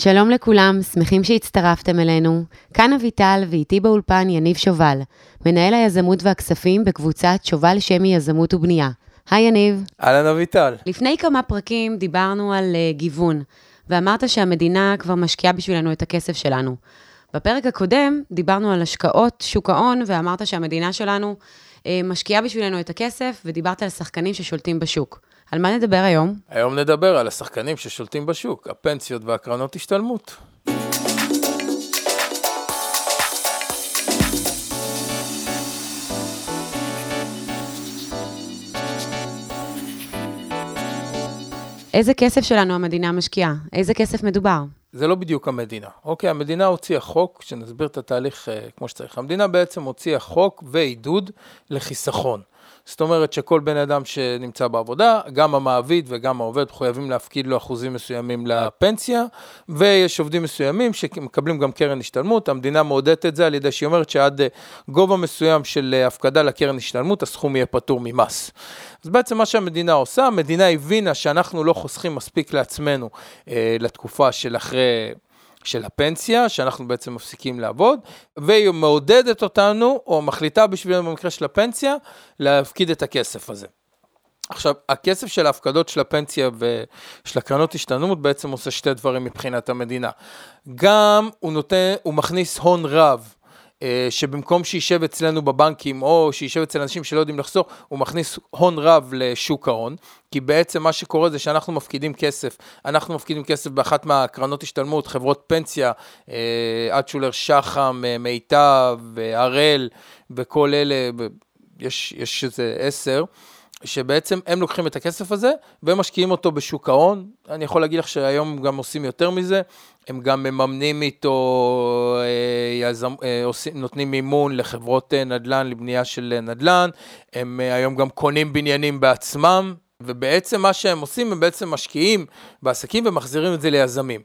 שלום לכולם, שמחים שהצטרפתם אלינו. כאן אביטל ואיתי באולפן יניב שובל, מנהל היזמות והכספים בקבוצת שובל שמי יזמות ובנייה. היי יניב. אהלן אביטל. לפני כמה פרקים דיברנו על uh, גיוון, ואמרת שהמדינה כבר משקיעה בשבילנו את הכסף שלנו. בפרק הקודם דיברנו על השקעות שוק ההון, ואמרת שהמדינה שלנו uh, משקיעה בשבילנו את הכסף, ודיברת על שחקנים ששולטים בשוק. על מה נדבר היום? היום נדבר על השחקנים ששולטים בשוק, הפנסיות והקרנות השתלמות. איזה כסף שלנו המדינה משקיעה? איזה כסף מדובר? זה לא בדיוק המדינה. אוקיי, המדינה הוציאה חוק, שנסביר את התהליך uh, כמו שצריך. המדינה בעצם הוציאה חוק ועידוד לחיסכון. זאת אומרת שכל בן אדם שנמצא בעבודה, גם המעביד וגם העובד מחויבים להפקיד לו אחוזים מסוימים לפנסיה, ויש עובדים מסוימים שמקבלים גם קרן השתלמות, המדינה מעודדת את זה על ידי שהיא אומרת שעד אה, גובה מסוים של אה, הפקדה לקרן השתלמות, הסכום יהיה פטור ממס. אז בעצם מה שהמדינה עושה, המדינה הבינה שאנחנו לא חוסכים מספיק לעצמנו אה, לתקופה של אחרי... של הפנסיה, שאנחנו בעצם מפסיקים לעבוד, והיא מעודדת אותנו, או מחליטה בשבילנו במקרה של הפנסיה, להפקיד את הכסף הזה. עכשיו, הכסף של ההפקדות של הפנסיה ושל הקרנות השתנות בעצם עושה שתי דברים מבחינת המדינה. גם הוא נותן, הוא מכניס הון רב שבמקום שישב אצלנו בבנקים, או שישב אצל אנשים שלא יודעים לחסוך, הוא מכניס הון רב לשוק ההון, כי בעצם מה שקורה זה שאנחנו מפקידים כסף, אנחנו מפקידים כסף באחת מהקרנות השתלמות, חברות פנסיה, אצ'ולר אה, שחם, אה, מיטב, הראל, וכל אלה, יש, יש איזה עשר. שבעצם הם לוקחים את הכסף הזה ומשקיעים אותו בשוק ההון. אני יכול להגיד לך שהיום גם עושים יותר מזה, הם גם מממנים איתו, אה, יזמ, אה, עושים, נותנים מימון לחברות אה, נדל"ן, לבנייה של נדל"ן, הם היום גם קונים בניינים בעצמם, ובעצם מה שהם עושים, הם בעצם משקיעים בעסקים ומחזירים את זה ליזמים.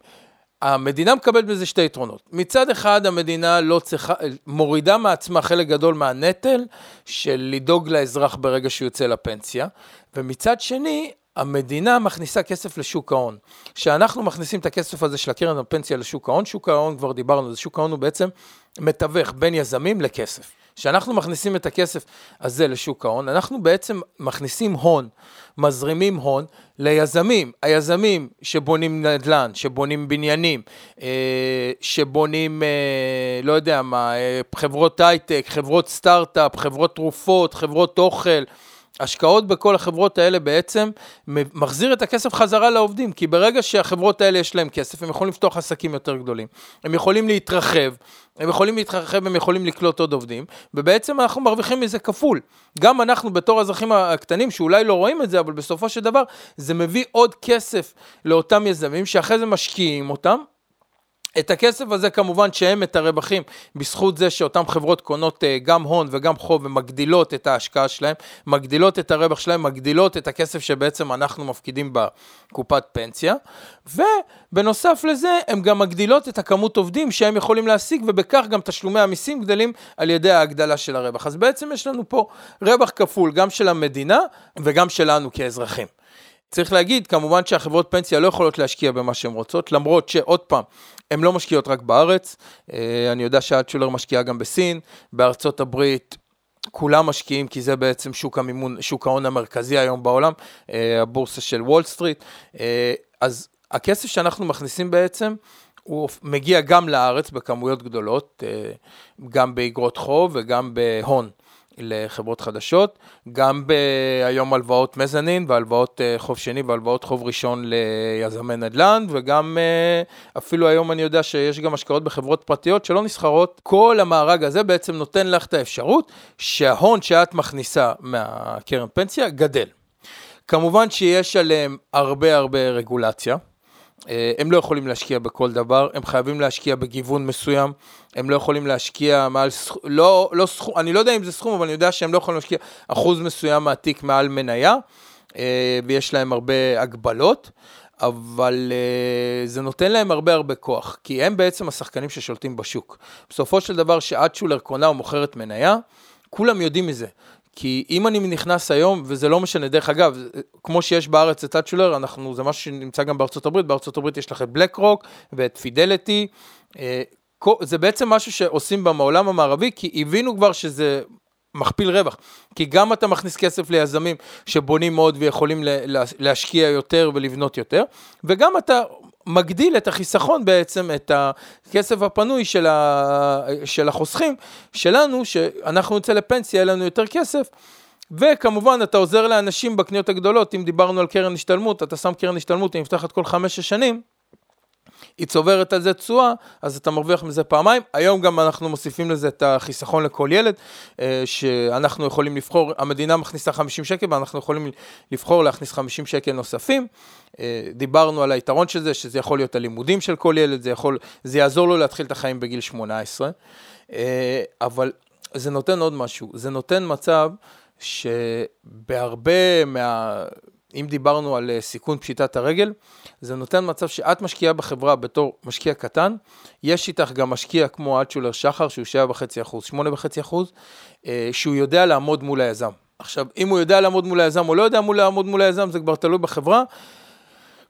המדינה מקבלת בזה שתי יתרונות. מצד אחד, המדינה לא צריכה, מורידה מעצמה חלק גדול מהנטל של לדאוג לאזרח ברגע שהוא יוצא לפנסיה, ומצד שני, המדינה מכניסה כסף לשוק ההון. כשאנחנו מכניסים את הכסף הזה של הקרן הפנסיה לשוק ההון, שוק ההון, כבר דיברנו שוק ההון הוא בעצם מתווך בין יזמים לכסף. כשאנחנו מכניסים את הכסף הזה לשוק ההון, אנחנו בעצם מכניסים הון, מזרימים הון ליזמים. היזמים שבונים נדל"ן, שבונים בניינים, אה, שבונים, אה, לא יודע מה, אה, חברות הייטק, חברות סטארט-אפ, חברות תרופות, חברות אוכל, השקעות בכל החברות האלה בעצם מחזיר את הכסף חזרה לעובדים, כי ברגע שהחברות האלה יש להם כסף, הם יכולים לפתוח עסקים יותר גדולים, הם יכולים להתרחב, הם יכולים להתרחב, הם יכולים לקלוט עוד עובדים, ובעצם אנחנו מרוויחים מזה כפול. גם אנחנו בתור האזרחים הקטנים, שאולי לא רואים את זה, אבל בסופו של דבר זה מביא עוד כסף לאותם יזמים, שאחרי זה משקיעים אותם, את הכסף הזה כמובן שהם את הרווחים בזכות זה שאותן חברות קונות אה, גם הון וגם חוב ומגדילות את ההשקעה שלהם, מגדילות את הרווח שלהם, מגדילות את הכסף שבעצם אנחנו מפקידים בקופת פנסיה, ובנוסף לזה הם גם מגדילות את הכמות עובדים שהם יכולים להשיג ובכך גם תשלומי המיסים גדלים על ידי ההגדלה של הרווח. אז בעצם יש לנו פה רווח כפול גם של המדינה וגם שלנו כאזרחים. צריך להגיד, כמובן שהחברות פנסיה לא יכולות להשקיע במה שהן רוצות, למרות שעוד פעם, הן לא משקיעות רק בארץ, אה, אני יודע שאלטשולר משקיעה גם בסין, בארצות הברית כולם משקיעים כי זה בעצם שוק המימון, שוק ההון המרכזי היום בעולם, אה, הבורסה של וול סטריט, אה, אז הכסף שאנחנו מכניסים בעצם, הוא מגיע גם לארץ בכמויות גדולות, גם באגרות חוב וגם בהון. לחברות חדשות, גם היום הלוואות מזנין והלוואות אה, חוב שני והלוואות חוב ראשון ליזמי נדל"ן, וגם אה, אפילו היום אני יודע שיש גם השקעות בחברות פרטיות שלא נסחרות. כל המארג הזה בעצם נותן לך את האפשרות שההון שאת מכניסה מהקרן פנסיה גדל. כמובן שיש עליהם הרבה הרבה רגולציה. אה, הם לא יכולים להשקיע בכל דבר, הם חייבים להשקיע בגיוון מסוים, הם לא יכולים להשקיע מעל סכום, לא, לא סכום, אני לא יודע אם זה סכום, אבל אני יודע שהם לא יכולים להשקיע אחוז מסוים מהתיק מעל מניה, אה, ויש להם הרבה הגבלות, אבל אה, זה נותן להם הרבה הרבה כוח, כי הם בעצם השחקנים ששולטים בשוק. בסופו של דבר, שעד שולר קונה או מוכרת מניה, כולם יודעים מזה. כי אם אני נכנס היום, וזה לא משנה, דרך אגב, כמו שיש בארץ את אצ'ולר, אנחנו, זה משהו שנמצא גם בארצות הברית, בארצות הברית יש לך את בלק רוק ואת פידליטי, אה, זה בעצם משהו שעושים בעולם המערבי, כי הבינו כבר שזה מכפיל רווח. כי גם אתה מכניס כסף ליזמים שבונים מאוד ויכולים להשקיע יותר ולבנות יותר, וגם אתה מגדיל את החיסכון בעצם, את הכסף הפנוי של, ה, של החוסכים שלנו, שאנחנו נצא לפנסיה, יהיה לנו יותר כסף. וכמובן, אתה עוזר לאנשים בקניות הגדולות, אם דיברנו על קרן השתלמות, אתה שם קרן השתלמות, היא נפתחת כל חמש-שש שנים, היא צוברת על זה תשואה, אז אתה מרוויח מזה פעמיים. היום גם אנחנו מוסיפים לזה את החיסכון לכל ילד, אה, שאנחנו יכולים לבחור, המדינה מכניסה 50 שקל ואנחנו יכולים לבחור להכניס 50 שקל נוספים. אה, דיברנו על היתרון של זה, שזה יכול להיות הלימודים של כל ילד, זה, יכול, זה יעזור לו להתחיל את החיים בגיל 18, אה, אבל זה נותן עוד משהו, זה נותן מצב שבהרבה מה... אם דיברנו על סיכון פשיטת הרגל, זה נותן מצב שאת משקיעה בחברה בתור משקיע קטן, יש איתך גם משקיע כמו אלטשולר שחר, שהוא 7.5%, 8.5%, אה, שהוא יודע לעמוד מול היזם. עכשיו, אם הוא יודע לעמוד מול היזם או לא יודע לעמוד מול היזם, זה כבר תלוי בחברה.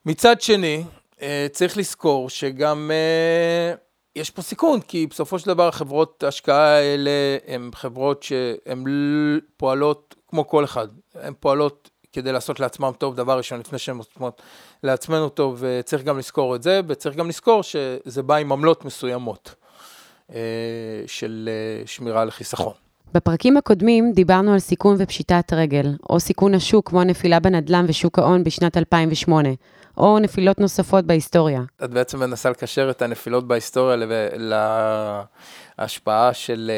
מצד שני, אה, צריך לזכור שגם אה, יש פה סיכון, כי בסופו של דבר חברות ההשקעה האלה הן חברות שהן פועלות כמו כל אחד, הן פועלות כדי לעשות לעצמם טוב, דבר ראשון, לפני שהן עושות לעצמנו טוב, וצריך גם לזכור את זה, וצריך גם לזכור שזה בא עם עמלות מסוימות אה, של אה, שמירה על חיסכון. בפרקים הקודמים דיברנו על סיכון ופשיטת רגל, או סיכון השוק כמו הנפילה בנדל"ן ושוק ההון בשנת 2008, או נפילות נוספות בהיסטוריה. את בעצם מנסה לקשר את הנפילות בהיסטוריה להשפעה של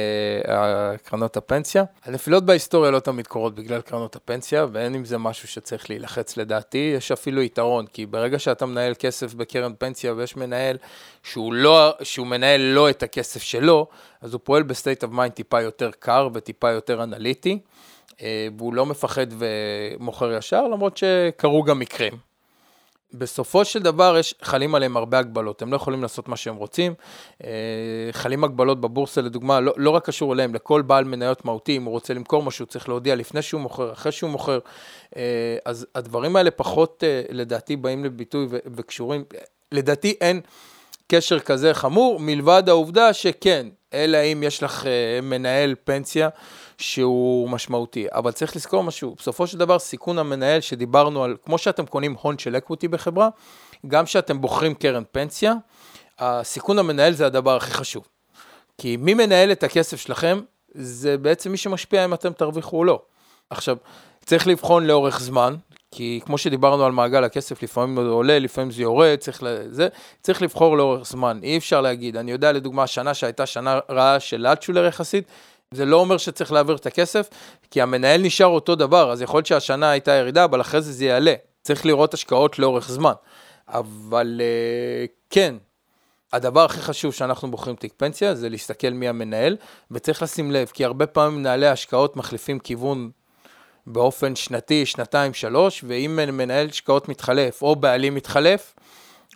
uh, קרנות הפנסיה. הנפילות בהיסטוריה לא תמיד קורות בגלל קרנות הפנסיה, ואין עם זה משהו שצריך להילחץ לדעתי. יש אפילו יתרון, כי ברגע שאתה מנהל כסף בקרן פנסיה ויש מנהל שהוא, לא, שהוא מנהל לא את הכסף שלו, אז הוא פועל ב state of mind טיפה יותר קר וטיפה יותר אנליטי. אה, והוא לא מפחד ומוכר ישר, למרות שקרו גם מקרים. בסופו של דבר יש, חלים עליהם הרבה הגבלות, הם לא יכולים לעשות מה שהם רוצים. אה, חלים הגבלות בבורסה, לדוגמה, לא, לא רק קשור אליהם, לכל בעל מניות מהותי, אם הוא רוצה למכור משהו, צריך להודיע לפני שהוא מוכר, אחרי שהוא מוכר. אה, אז הדברים האלה פחות, אה, לדעתי, באים לביטוי וקשורים. לדעתי אין קשר כזה חמור, מלבד העובדה שכן, אלא אם יש לך מנהל פנסיה. שהוא משמעותי. אבל צריך לזכור משהו, בסופו של דבר סיכון המנהל שדיברנו על, כמו שאתם קונים הון של אקוויטי בחברה, גם כשאתם בוחרים קרן פנסיה, הסיכון המנהל זה הדבר הכי חשוב. כי מי מנהל את הכסף שלכם, זה בעצם מי שמשפיע אם אתם תרוויחו או לא. עכשיו, צריך לבחון לאורך זמן, כי כמו שדיברנו על מעגל הכסף, לפעמים זה עולה, לפעמים זה יורד, צריך, לזה, צריך לבחור לאורך זמן. אי אפשר להגיד, אני יודע לדוגמה, שנה שהייתה שנה רעה של אלטשולר יחסית, זה לא אומר שצריך להעביר את הכסף, כי המנהל נשאר אותו דבר, אז יכול להיות שהשנה הייתה ירידה, אבל אחרי זה זה יעלה. צריך לראות השקעות לאורך זמן. אבל אה, כן, הדבר הכי חשוב שאנחנו בוחרים תיק פנסיה זה להסתכל מי המנהל, וצריך לשים לב, כי הרבה פעמים מנהלי השקעות מחליפים כיוון באופן שנתי, שנתיים, שלוש, ואם מנהל השקעות מתחלף, או בעלים מתחלף,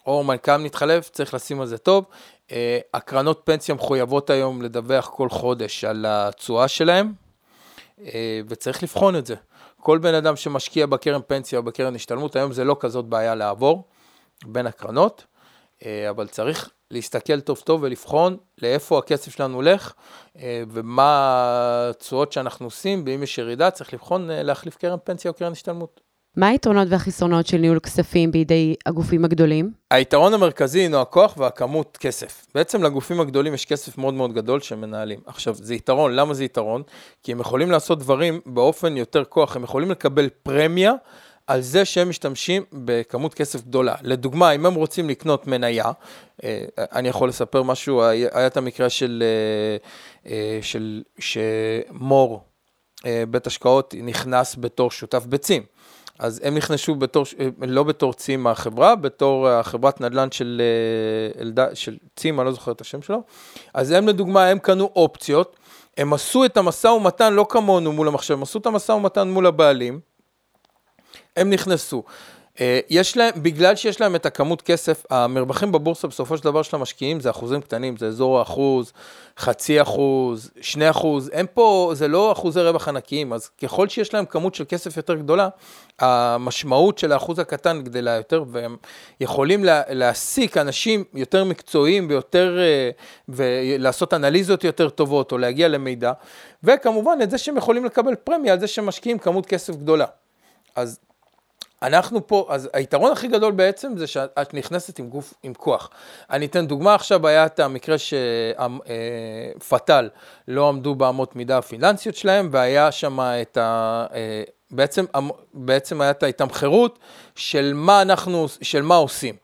או מנכ"ל מתחלף, צריך לשים על זה טוב. אה, הקרנות פנסיה מחויבות היום לדווח כל חודש על התשואה שלהם, אה, וצריך לבחון את זה. כל בן אדם שמשקיע בקרן פנסיה או בקרן השתלמות, היום זה לא כזאת בעיה לעבור בין הקרנות, אה, אבל צריך להסתכל טוב טוב ולבחון לאיפה הכסף שלנו הולך ומה התשואות שאנחנו עושים, ואם יש ירידה צריך לבחון להחליף קרן פנסיה או קרן השתלמות. מה היתרונות והחסרונות של ניהול כספים בידי הגופים הגדולים? היתרון המרכזי הינו הכוח והכמות כסף. בעצם לגופים הגדולים יש כסף מאוד מאוד גדול שהם מנהלים. עכשיו, זה יתרון, למה זה יתרון? כי הם יכולים לעשות דברים באופן יותר כוח, הם יכולים לקבל פרמיה על זה שהם משתמשים בכמות כסף גדולה. לדוגמה, אם הם רוצים לקנות מניה, אה, אני יכול לספר משהו, היה את המקרה של, אה, אה, של שמור, בית השקעות, נכנס בתור שותף ביצים. אז הם נכנסו בתור, לא בתור צים מהחברה, בתור החברת נדל"ן של, של צים, אני לא זוכר את השם שלו. אז הם לדוגמה, הם קנו אופציות, הם עשו את המשא ומתן לא כמונו מול המחשב, הם עשו את המשא ומתן מול הבעלים, הם נכנסו. אה, יש להם, בגלל שיש להם את הכמות כסף, המרווחים בבורסה בסופו של דבר של המשקיעים זה אחוזים קטנים, זה אזור האחוז, חצי אחוז, שני אחוז, אין פה, זה לא אחוזי רווח ענקיים, אז ככל שיש להם כמות של כסף יותר גדולה, המשמעות של האחוז הקטן גדלה יותר, והם יכולים לה, להעסיק אנשים יותר מקצועיים ויותר, אה, ולעשות אנליזות יותר טובות, או להגיע למידע, וכמובן את זה שהם יכולים לקבל פרמיה על זה שהם משקיעים כמות כסף גדולה. אז אנחנו פה, אז היתרון הכי גדול בעצם זה שאת נכנסת עם גוף, עם כוח. אני אתן דוגמה עכשיו, היה את המקרה שפתאל לא עמדו באמות מידה הפיננסיות שלהם, והיה שם את ה... אה, בעצם, בעצם היה את ההתמחרות של מה אנחנו, של מה עושים.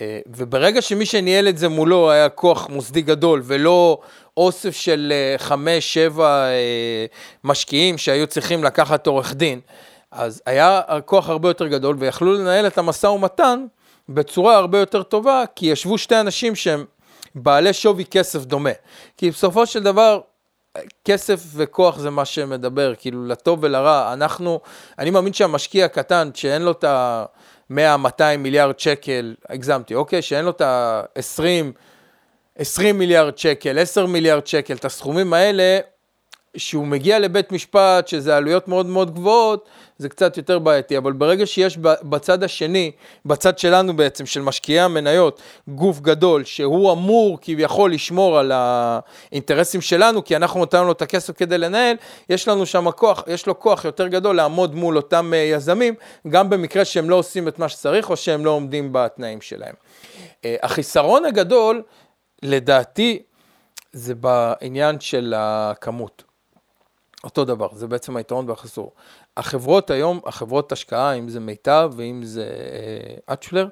אה, וברגע שמי שניהל את זה מולו היה כוח מוסדי גדול ולא אוסף של אה, חמש, שבע משקיעים שהיו צריכים לקחת עורך דין, אז היה כוח הרבה יותר גדול ויכלו לנהל את המשא ומתן בצורה הרבה יותר טובה, כי ישבו שתי אנשים שהם בעלי שווי כסף דומה. כי בסופו של דבר, כסף וכוח זה מה שמדבר, כאילו לטוב ולרע. אנחנו, אני מאמין שהמשקיע הקטן, שאין לו את ה-100-200 מיליארד שקל, הגזמתי, אוקיי? שאין לו את ה-20, 20 מיליארד שקל, 10 מיליארד שקל, את הסכומים האלה, שהוא מגיע לבית משפט, שזה עלויות מאוד מאוד גבוהות, זה קצת יותר בעייתי, אבל ברגע שיש בצד השני, בצד שלנו בעצם, של משקיעי המניות, גוף גדול, שהוא אמור כביכול לשמור על האינטרסים שלנו, כי אנחנו נותנים לו את הכסף כדי לנהל, יש לנו שם כוח, יש לו כוח יותר גדול לעמוד מול אותם אה, יזמים, גם במקרה שהם לא עושים את מה שצריך, או שהם לא עומדים בתנאים שלהם. אה, החיסרון הגדול, לדעתי, זה בעניין של הכמות. אותו דבר, זה בעצם היתרון והחסור. החברות היום, החברות השקעה, אם זה מיטב ואם זה אה, אצ'לר,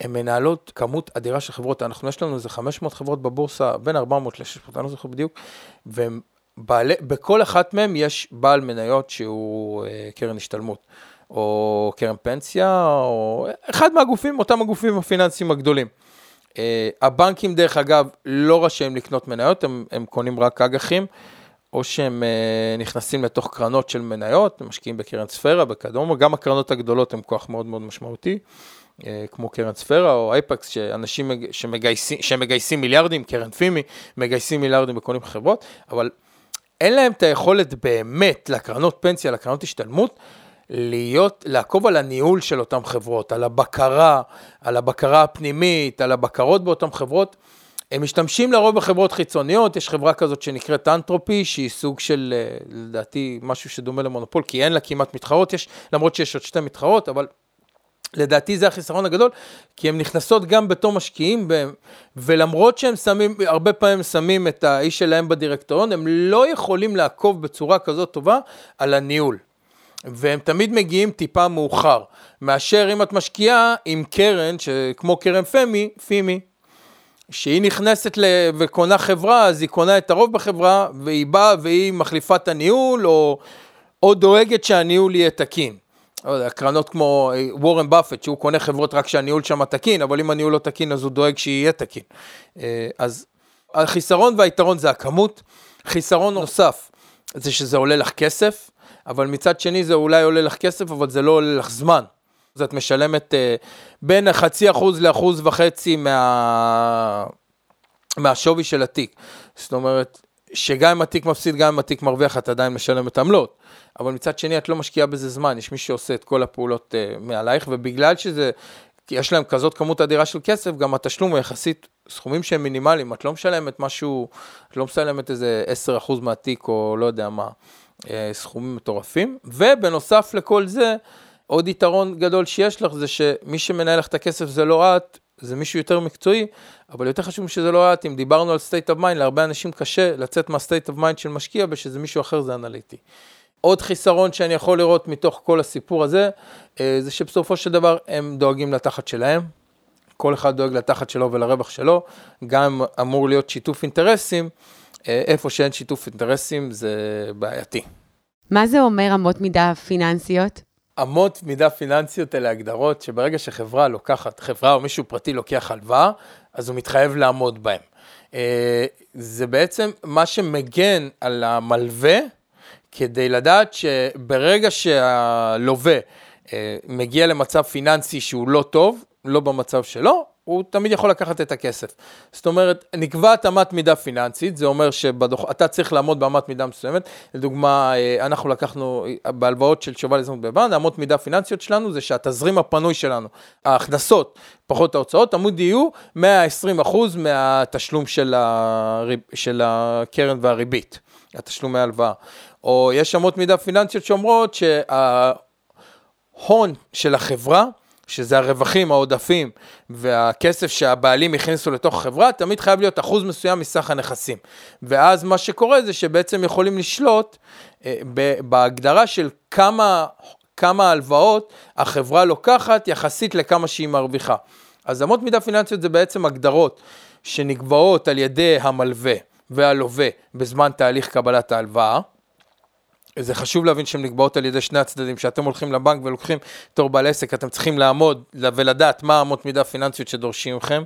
הן מנהלות כמות אדירה של חברות, אנחנו, יש לנו איזה 500 חברות בבורסה, בין 400 ל-600, אני לא זוכר בדיוק, ובכל אחת מהן יש בעל מניות שהוא אה, קרן השתלמות, או קרן פנסיה, או אחד מהגופים, אותם הגופים הפיננסיים הגדולים. Uh, הבנקים, דרך אגב, לא רשאים לקנות מניות, הם, הם קונים רק אג"חים. או שהם uh, נכנסים לתוך קרנות של מניות, משקיעים בקרן ספירה וכדומה, גם הקרנות הגדולות הן כוח מאוד מאוד משמעותי, uh, כמו קרן ספירה או אייפקס, שאנשים שמגייסים, שמגייסים מיליארדים, קרן פימי, מגייסים מיליארדים וקונים חברות, אבל אין להם את היכולת באמת לקרנות פנסיה, לקרנות השתלמות, להיות, לעקוב על הניהול של אותן חברות, על הבקרה, על הבקרה הפנימית, על הבקרות באותן חברות. הם משתמשים לרוב בחברות חיצוניות, יש חברה כזאת שנקראת אנתרופי, שהיא סוג של, אה, לדעתי, משהו שדומה למונופול, כי אין לה כמעט מתחרות, יש, למרות שיש עוד שתי מתחרות, אבל לדעתי זה החיסרון הגדול, כי הן נכנסות גם בתור משקיעים בהם, ולמרות שהם שמים, הרבה פעמים שמים את האיש שלהם בדירקטוריון, הם לא יכולים לעקוב בצורה כזאת טובה על הניהול. והם תמיד מגיעים טיפה מאוחר, מאשר אם את משקיעה עם קרן, כמו קרן פמי, פימי, שהיא נכנסת ל... וקונה חברה, אז היא קונה את הרוב בחברה, והיא באה והיא מחליפה את הניהול, או, או דואגת שהניהול יהיה תקין. לא יודע, קרנות כמו אה, וורן באפט, שהוא קונה חברות רק שהניהול שם תקין, אבל אם הניהול לא תקין, אז הוא דואג שיהיה תקין. אה, אז החיסרון והיתרון זה הכמות. חיסרון נוסף, זה שזה עולה לך כסף, אבל מצד שני זה אולי עולה לך כסף, אבל זה לא עולה לך זמן. אז את משלמת uh, בין חצי אחוז לאחוז וחצי מה... מהשווי של התיק. זאת אומרת, שגם אם התיק מפסיד, גם אם התיק מרוויח, את עדיין משלמת עמלות. אבל מצד שני, את לא משקיעה בזה זמן, יש מי שעושה את כל הפעולות uh, מעלייך, ובגלל שזה, יש להם כזאת כמות אדירה של כסף, גם התשלום הוא יחסית סכומים שהם מינימליים, את לא משלמת משהו, את לא משלמת איזה 10% מהתיק או לא יודע מה, uh, סכומים מטורפים. ובנוסף לכל זה, עוד יתרון גדול שיש לך זה שמי שמנהל לך את הכסף זה לא את, זה מישהו יותר מקצועי, אבל יותר חשוב שזה לא את, אם דיברנו על state of mind, להרבה אנשים קשה לצאת מה-state of mind של משקיע, ושזה מישהו אחר זה אנליטי. עוד חיסרון שאני יכול לראות מתוך כל הסיפור הזה, אה, זה שבסופו של דבר הם דואגים לתחת שלהם, כל אחד דואג לתחת שלו ולרווח שלו, גם אמור להיות שיתוף אינטרסים, אה, איפה שאין שיתוף אינטרסים זה בעייתי. מה זה אומר אמות מידה פיננסיות? אמות מידה פיננסיות אלה הגדרות שברגע שחברה לוקחת, חברה או מישהו פרטי לוקח הלוואה, אז הוא מתחייב לעמוד בהן. אה, זה בעצם מה שמגן על המלווה, כדי לדעת שברגע שהלווה אה, מגיע למצב פיננסי שהוא לא טוב, לא במצב שלו, הוא תמיד יכול לקחת את הכסף. זאת אומרת, נקבעת אמת מידה פיננסית, זה אומר שאתה צריך לעמוד באמת מידה מסוימת. לדוגמה, אה, אנחנו לקחנו בהלוואות של שובל הזדמנות בבנק, אמות מידה פיננסיות שלנו זה שהתזרים הפנוי שלנו, ההכנסות פחות ההוצאות, תמיד יהיו 120 אחוז מהתשלום של, הריב, של הקרן והריבית, התשלומי ההלוואה. או יש אמות מידה פיננסיות שאומרות שההון של החברה, שזה הרווחים, העודפים והכסף שהבעלים הכניסו לתוך החברה, תמיד חייב להיות אחוז מסוים מסך הנכסים. ואז מה שקורה זה שבעצם יכולים לשלוט אה, בהגדרה של כמה, כמה הלוואות החברה לוקחת יחסית לכמה שהיא מרוויחה. אז אמות מידה פיננסיות זה בעצם הגדרות שנקבעות על ידי המלווה והלווה בזמן תהליך קבלת ההלוואה. זה חשוב להבין שהן נקבעות על ידי שני הצדדים. כשאתם הולכים לבנק ולוקחים תור בעל עסק, אתם צריכים לעמוד ולדעת מה אמות מידה פיננסיות שדורשים מכם,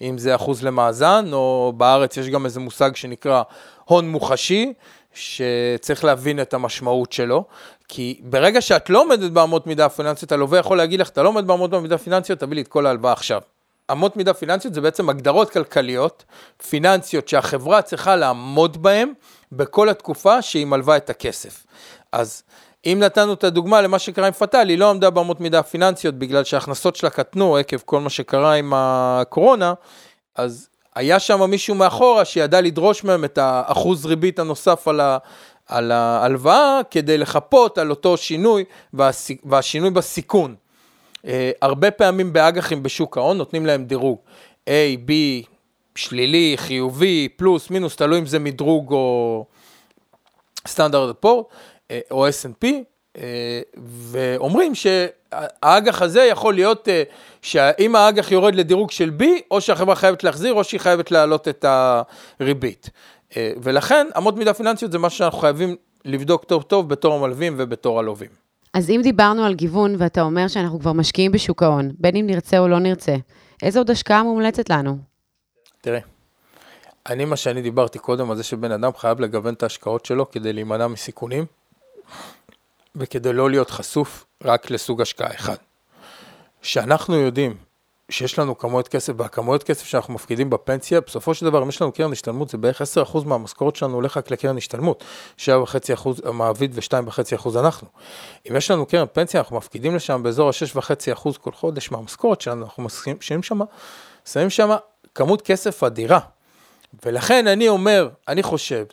אם זה אחוז למאזן, או בארץ יש גם איזה מושג שנקרא הון מוחשי, שצריך להבין את המשמעות שלו, כי ברגע שאת לא עומדת באמות מידה פיננסיות, הלווה יכול להגיד לך, אתה לא עומד באמות מידה פיננסיות, תביא לי את כל ההלוואה עכשיו. אמות מידה פיננסיות זה בעצם הגדרות כלכליות, פיננסיות שהחברה צריכה לעמוד בהן בכל התקופה שהיא מלווה את הכסף. אז אם נתנו את הדוגמה למה שקרה עם פטל, היא לא עמדה באמות מידה פיננסיות בגלל שההכנסות שלה קטנו עקב כל מה שקרה עם הקורונה, אז היה שם מישהו מאחורה שידע לדרוש מהם את האחוז ריבית הנוסף על, ה, על ההלוואה כדי לחפות על אותו שינוי והשינוי בסיכון. Uh, הרבה פעמים באג"חים בשוק ההון נותנים להם דירוג A, B, שלילי, חיובי, פלוס, מינוס, תלוי אם זה מדרוג או סטנדרט פורט אה, או S&P, אה, ואומרים שהאג"ח הזה יכול להיות, אה, שאם האג"ח יורד לדירוג של B, או שהחברה חייבת להחזיר, או שהיא חייבת להעלות את הריבית. ולכן, אמות מידה פיננסיות זה משהו שאנחנו חייבים לבדוק טוב טוב בתור המלווים ובתור הלווים. אז אם דיברנו על גיוון, ואתה אומר שאנחנו כבר משקיעים בשוק ההון, בין אם נרצה או לא נרצה, איזו עוד השקעה מומלצת לנו? תראה, אני, מה שאני דיברתי קודם, על זה שבן אדם חייב לגוון את ההשקעות שלו כדי להימנע מסיכונים, וכדי לא להיות חשוף רק לסוג השקעה אחד. שאנחנו יודעים שיש לנו כמויות כסף, והכמויות כסף שאנחנו מפקידים בפנסיה, בסופו של דבר, אם יש לנו קרן השתלמות, זה בערך 10% מהמשכורת שלנו הולך רק לקרן השתלמות, 7.5% המעביד ו-2.5% אנחנו. אם יש לנו קרן פנסיה, אנחנו מפקידים לשם באזור ה-6.5% כל חודש מהמשכורת שלנו, אנחנו משקיעים שם, שמים שם כמות כסף אדירה. ולכן אני אומר, אני חושב,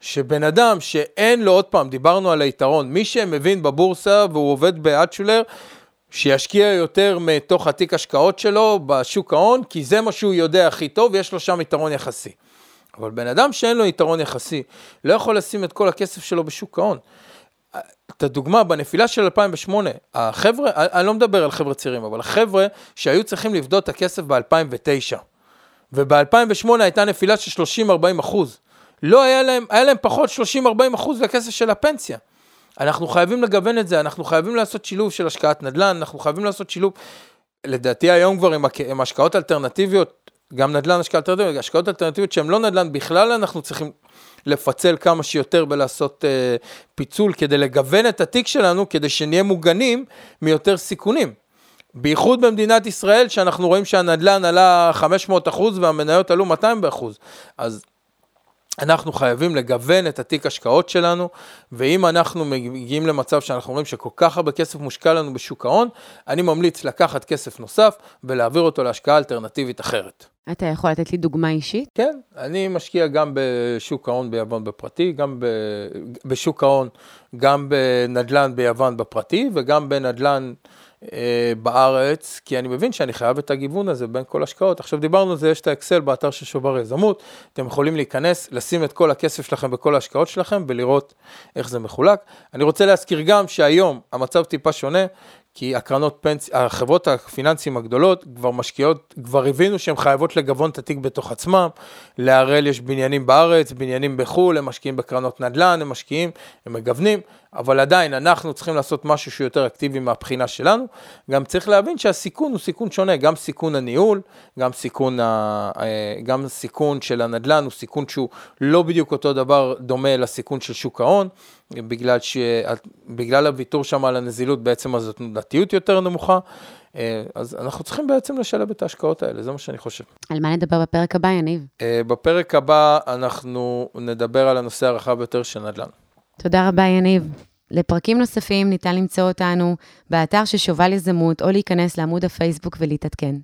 שבן אדם שאין לו, עוד פעם, דיברנו על היתרון, מי שמבין בבורסה והוא עובד באצ'ולר, שישקיע יותר מתוך התיק השקעות שלו בשוק ההון, כי זה מה שהוא יודע הכי טוב, ויש לו שם יתרון יחסי. אבל בן אדם שאין לו יתרון יחסי, לא יכול לשים את כל הכסף שלו בשוק ההון. את הדוגמה, בנפילה של 2008, החבר'ה, אני לא מדבר על חבר'ה צעירים, אבל החבר'ה שהיו צריכים לבדות את הכסף ב-2009, וב-2008 הייתה נפילה של 30-40 אחוז. לא היה להם, היה להם פחות 30-40 אחוז לכסף של הפנסיה. אנחנו חייבים לגוון את זה, אנחנו חייבים לעשות שילוב של השקעת נדל"ן, אנחנו חייבים לעשות שילוב, לדעתי היום כבר עם, עם השקעות אלטרנטיביות, גם נדל"ן השקעות אלטרנטיביות, השקעות אלטרנטיביות שהן לא נדל"ן בכלל, אנחנו צריכים לפצל כמה שיותר ולעשות אה, פיצול כדי לגוון את התיק שלנו, כדי שנהיה מוגנים מיותר סיכונים. בייחוד במדינת ישראל, שאנחנו רואים שהנדל"ן עלה 500 אחוז והמניות עלו 200 אחוז. אז אנחנו חייבים לגוון את התיק השקעות שלנו, ואם אנחנו מגיעים למצב שאנחנו רואים שכל כך הרבה כסף מושקע לנו בשוק ההון, אני ממליץ לקחת כסף נוסף ולהעביר אותו להשקעה אלטרנטיבית אחרת. אתה יכול לתת לי דוגמה אישית? כן, אני משקיע גם בשוק ההון ביוון בפרטי, גם ב... בשוק ההון, גם בנדל"ן ביוון בפרטי וגם בנדל"ן... אה, בארץ, כי אני מבין שאני חייב את הגיוון הזה בין כל השקעות. עכשיו דיברנו על זה, יש את האקסל באתר של שובר יזמות, אתם יכולים להיכנס, לשים את כל הכסף שלכם בכל ההשקעות שלכם ולראות איך זה מחולק. אני רוצה להזכיר גם שהיום המצב טיפה שונה, כי הקרנות פנס... החברות הפיננסיים הגדולות כבר משקיעות, כבר הבינו שהן חייבות לגוון את התיק בתוך עצמם. להראל יש בניינים בארץ, בניינים בחו"ל, הם משקיעים בקרנות נדל"ן, הם משקיעים, הם מגוונים, אבל עדיין אנחנו צריכים לעשות משהו שהוא יותר אקטיבי מהבחינה שלנו. גם צריך להבין שהסיכון הוא סיכון שונה, גם סיכון הניהול, גם סיכון, ה... אה, גם סיכון של הנדל"ן הוא סיכון שהוא לא בדיוק אותו דבר דומה לסיכון של שוק ההון. בגלל, ש... בגלל הוויתור שם על הנזילות בעצם אז התנודתיות יותר נמוכה. אה, אז אנחנו צריכים בעצם לשלב את ההשקעות האלה, זה מה שאני חושב. על מה נדבר בפרק הבא, יניב? אה, בפרק הבא אנחנו נדבר על הנושא הרחב יותר של נדל"ן. תודה רבה, יניב. לפרקים נוספים ניתן למצוא אותנו באתר של שובל יזמות, או להיכנס לעמוד הפייסבוק ולהתעדכן.